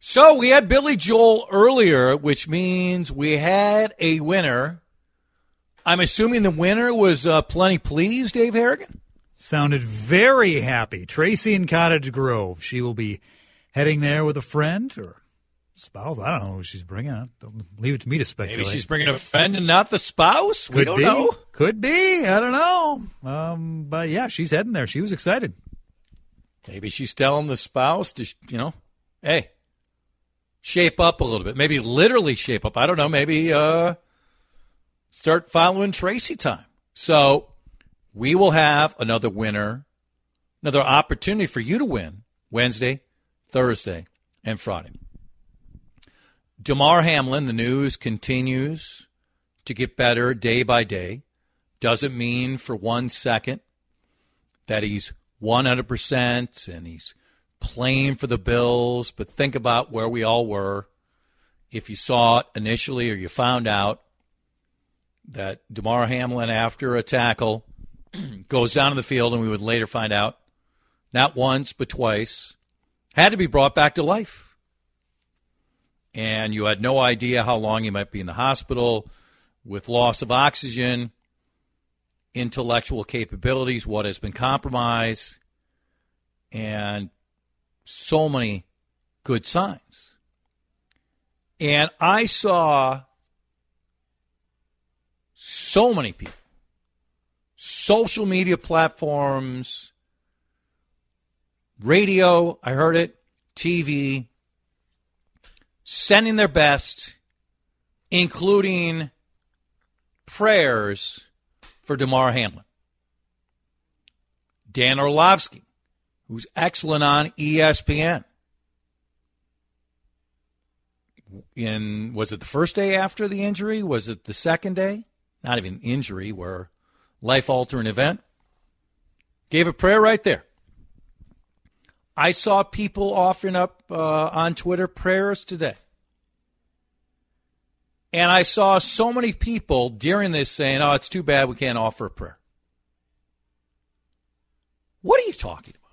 So we had Billy Joel earlier, which means we had a winner. I'm assuming the winner was uh, plenty pleased, Dave Harrigan. Sounded very happy. Tracy in Cottage Grove. She will be heading there with a friend or spouse. I don't know who she's bringing. Don't leave it to me to speculate. Maybe she's bringing a friend and not the spouse. Could we don't be. know. Could be. I don't know. Um, but yeah, she's heading there. She was excited. Maybe she's telling the spouse to, you know, hey, shape up a little bit. Maybe literally shape up. I don't know. Maybe uh, start following Tracy time. So we will have another winner, another opportunity for you to win Wednesday, Thursday, and Friday. Damar Hamlin, the news continues to get better day by day. Doesn't mean for one second that he's 100% and he's playing for the Bills, but think about where we all were if you saw it initially or you found out that Damar Hamlin, after a tackle, goes down to the field, and we would later find out, not once, but twice, had to be brought back to life. And you had no idea how long he might be in the hospital with loss of oxygen, intellectual capabilities, what has been compromised, and so many good signs. And I saw so many people, social media platforms, radio, I heard it, TV, sending their best, including prayers for Damar Hamlin. Dan Orlovsky, who's excellent on ESPN. In was it the first day after the injury? Was it the second day? Not even injury, where life altering event. Gave a prayer right there. I saw people offering up uh, on Twitter prayers today. And I saw so many people during this saying, oh, it's too bad we can't offer a prayer. What are you talking about?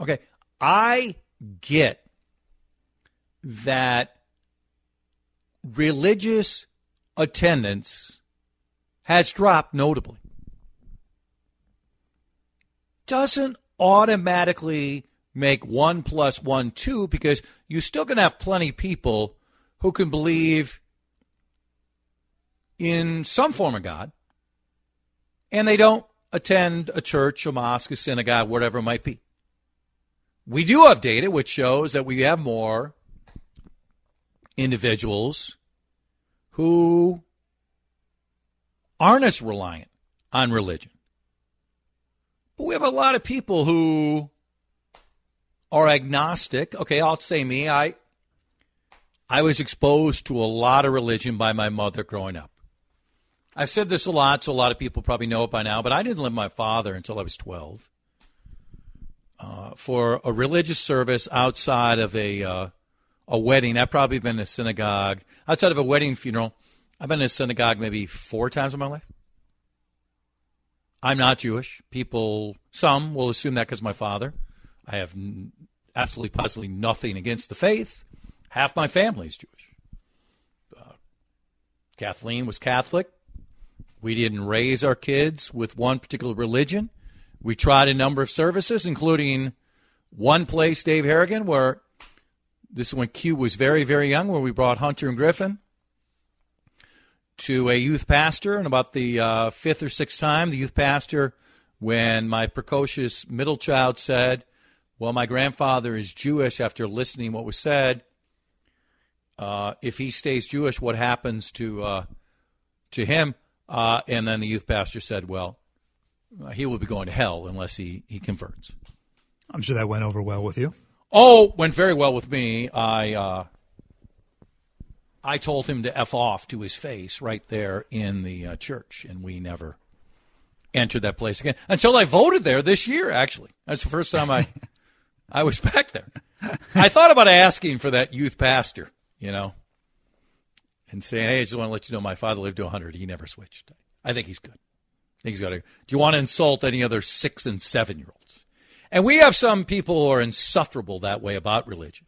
Okay, I get that religious attendance has dropped notably. Doesn't automatically make one plus one two because you're still going to have plenty of people who can believe in some form of God and they don't attend a church, a mosque, a synagogue, whatever it might be. We do have data which shows that we have more individuals who aren't as reliant on religion. But we have a lot of people who are agnostic. Okay, I'll say me. I I was exposed to a lot of religion by my mother growing up. I've said this a lot, so a lot of people probably know it by now, but I didn't live with my father until I was 12. Uh, for a religious service outside of a uh, a wedding, I've probably been to a synagogue. Outside of a wedding funeral, I've been to a synagogue maybe four times in my life. I'm not Jewish. People, some will assume that because my father. I have n- absolutely, positively nothing against the faith. Half my family is Jewish. Uh, Kathleen was Catholic. We didn't raise our kids with one particular religion. We tried a number of services, including one place, Dave Harrigan, where this is when Q was very, very young, where we brought Hunter and Griffin to a youth pastor. And about the uh, fifth or sixth time, the youth pastor, when my precocious middle child said, Well, my grandfather is Jewish, after listening what was said, uh, if he stays Jewish, what happens to uh, to him? Uh, and then the youth pastor said, "Well, he will be going to hell unless he he converts." I'm sure that went over well with you. Oh, went very well with me. I uh, I told him to f off to his face right there in the uh, church, and we never entered that place again until I voted there this year. Actually, that's the first time I I was back there. I thought about asking for that youth pastor, you know, and saying, "Hey, I just want to let you know my father lived to 100. He never switched. I think he's good. He's got to. Do you want to insult any other six and seven year olds?" And we have some people who are insufferable that way about religion.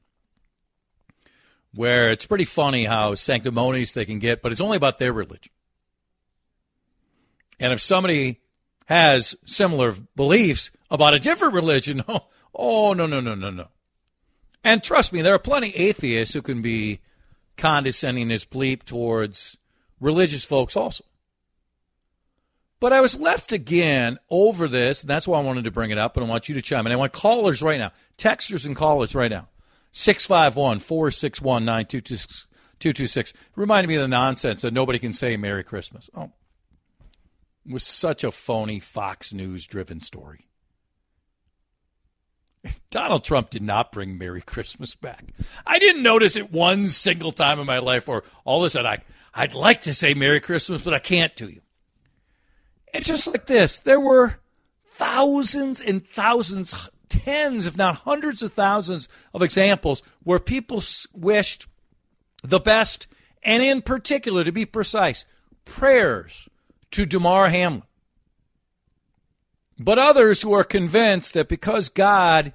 where it's pretty funny how sanctimonious they can get, but it's only about their religion. And if somebody has similar beliefs about a different religion, oh, oh no, no, no, no, no. And trust me, there are plenty atheists who can be condescending as bleep towards religious folks also. But I was left again over this, and that's why I wanted to bring it up, and I want you to chime in. I want callers right now, texters and callers right now. 651 461 9226. Reminded me of the nonsense that nobody can say Merry Christmas. Oh, it was such a phony Fox News driven story. Donald Trump did not bring Merry Christmas back. I didn't notice it one single time in my life, or all of a sudden I, I'd like to say Merry Christmas, but I can't to you. And just like this, there were thousands and thousands, tens, if not hundreds of thousands of examples where people wished the best, and in particular, to be precise, prayers to Damar Hamlin. But others who are convinced that because God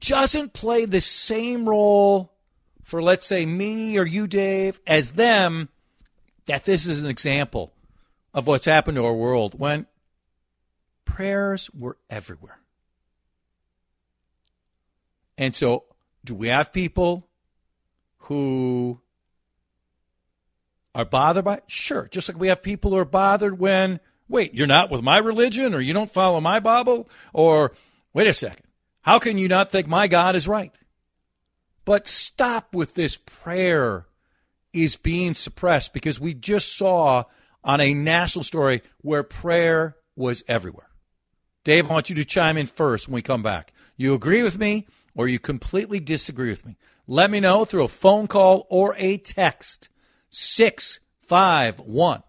doesn't play the same role for, let's say, me or you, Dave, as them, that this is an example of what's happened to our world when prayers were everywhere. And so, do we have people who are bothered by it? Sure. Just like we have people who are bothered when, wait, you're not with my religion or you don't follow my Bible or, wait a second, how can you not think my God is right? But stop with this prayer is being suppressed because we just saw on a national story where prayer was everywhere. Dave, I want you to chime in first when we come back. You agree with me or you completely disagree with me? Let me know through a phone call or a text. 651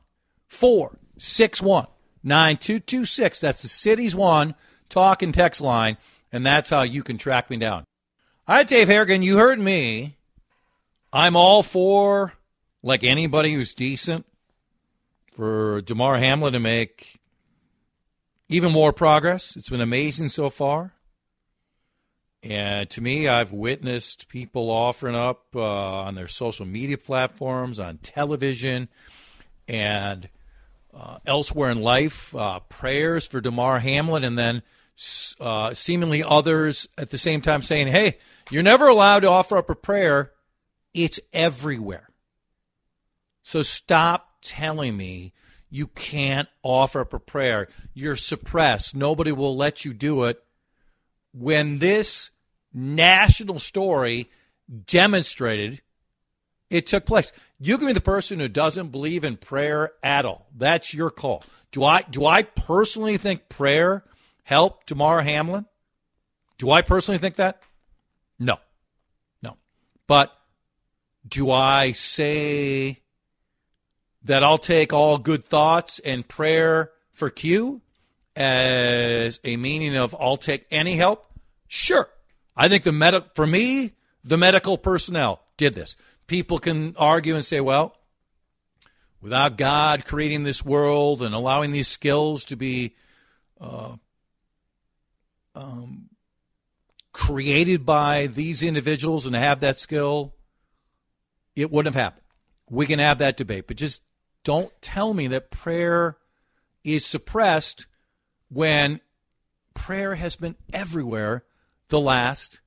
461 9226. That's the city's one talk and text line, and that's how you can track me down. All right, Dave Harrigan, you heard me. I'm all for, like anybody who's decent, for Damar Hamlin to make even more progress. It's been amazing so far. And to me, I've witnessed people offering up uh, on their social media platforms, on television, and uh, elsewhere in life uh, prayers for Damar Hamlin, and then uh, seemingly others at the same time saying, hey, you're never allowed to offer up a prayer. It's everywhere. So stop telling me you can't offer up a prayer. You're suppressed. Nobody will let you do it. When this national story demonstrated it took place. You can be the person who doesn't believe in prayer at all. That's your call. Do I do I personally think prayer helped Damar Hamlin? Do I personally think that? No. No. But do I say that I'll take all good thoughts and prayer for Q as a meaning of I'll take any help? Sure. I think the med- for me, the medical personnel did this. People can argue and say, well, without God creating this world and allowing these skills to be uh, um, created by these individuals and have that skill, it wouldn't have happened. We can have that debate, but just don't tell me that prayer is suppressed when prayer has been everywhere the last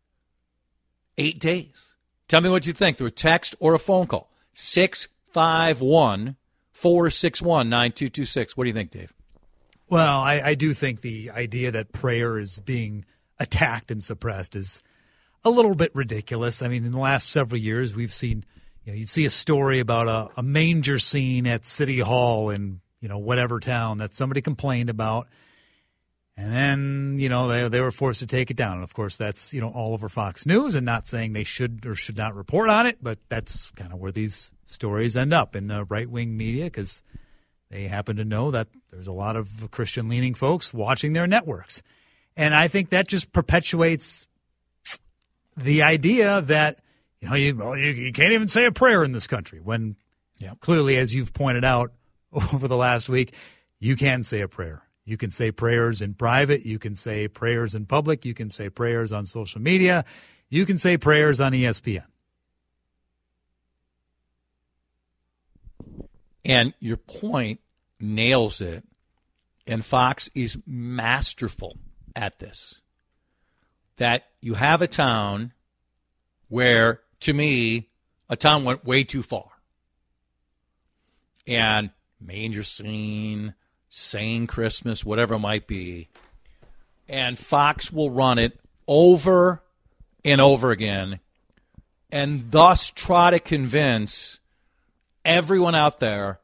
eight days. Tell me what you think through a text or a phone call. 651 461 9226. What do you think, Dave? Well, I, I do think the idea that prayer is being attacked and suppressed is a little bit ridiculous. I mean, in the last several years, we've seen you know, you'd see a story about a, a manger scene at City Hall in, you know, whatever town that somebody complained about. And then, you know, they, they were forced to take it down. And of course, that's, you know, all over Fox News and not saying they should or should not report on it, but that's kind of where these stories end up in the right wing media because they happen to know that there's a lot of Christian leaning folks watching their networks. And I think that just perpetuates the idea that you know, you, well, you, you can't even say a prayer in this country when clearly, as you've pointed out over the last week, you can say a prayer. You can say prayers in private. You can say prayers in public. You can say prayers on social media. You can say prayers on ESPN. And your point nails it. And Fox is masterful at this. That you have a town where to me, a town went way too far. And manger scene, saying Christmas, whatever it might be. And Fox will run it over and over again and thus try to convince everyone out there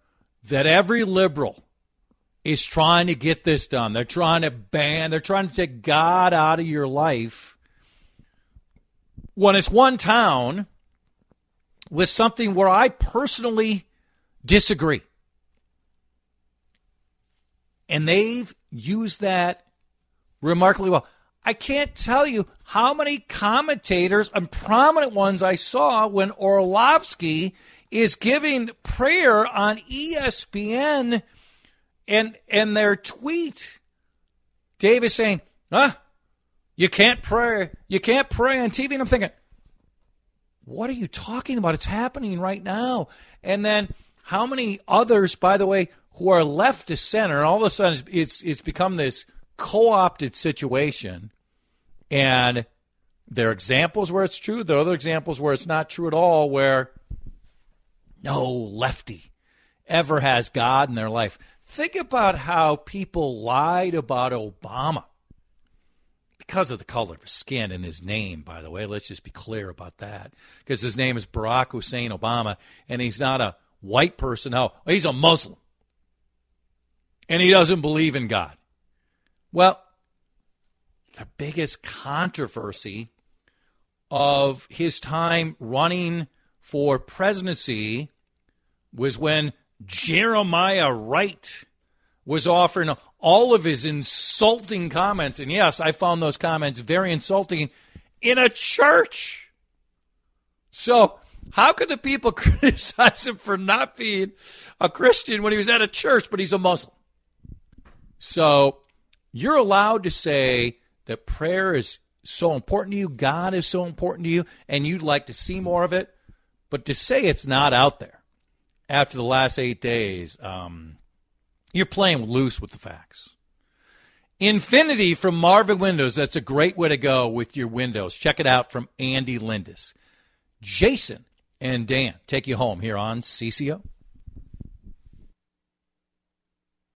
that every liberal is trying to get this done. They're trying to ban, they're trying to take God out of your life. When it's one town with something where I personally disagree. And they've used that remarkably well. I can't tell you how many commentators and prominent ones I saw when Orlovsky is giving prayer on ESPN and and their tweet. Dave is saying, huh? You can't pray. You can't pray on TV. And I'm thinking, what are you talking about? It's happening right now. And then how many others, by the way, who are left to center, and all of a sudden it's it's become this co-opted situation and there are examples where it's true. There are other examples where it's not true at all, where no lefty ever has God in their life. Think about how people lied about Obama because of the color of his skin and his name, by the way. Let's just be clear about that. Because his name is Barack Hussein Obama, and he's not a white person. No, he's a Muslim. And he doesn't believe in God. Well, the biggest controversy of his time running for presidency was when Jeremiah Wright was offering all of his insulting comments. And yes, I found those comments very insulting in a church. So, how could the people criticize him for not being a Christian when he was at a church, but he's a Muslim? So, you're allowed to say that prayer is so important to you, God is so important to you, and you'd like to see more of it. But to say it's not out there after the last eight days, um, you're playing loose with the facts. Infinity from Marvin Windows. That's a great way to go with your windows. Check it out from Andy Lindis. Jason and Dan take you home here on CCO.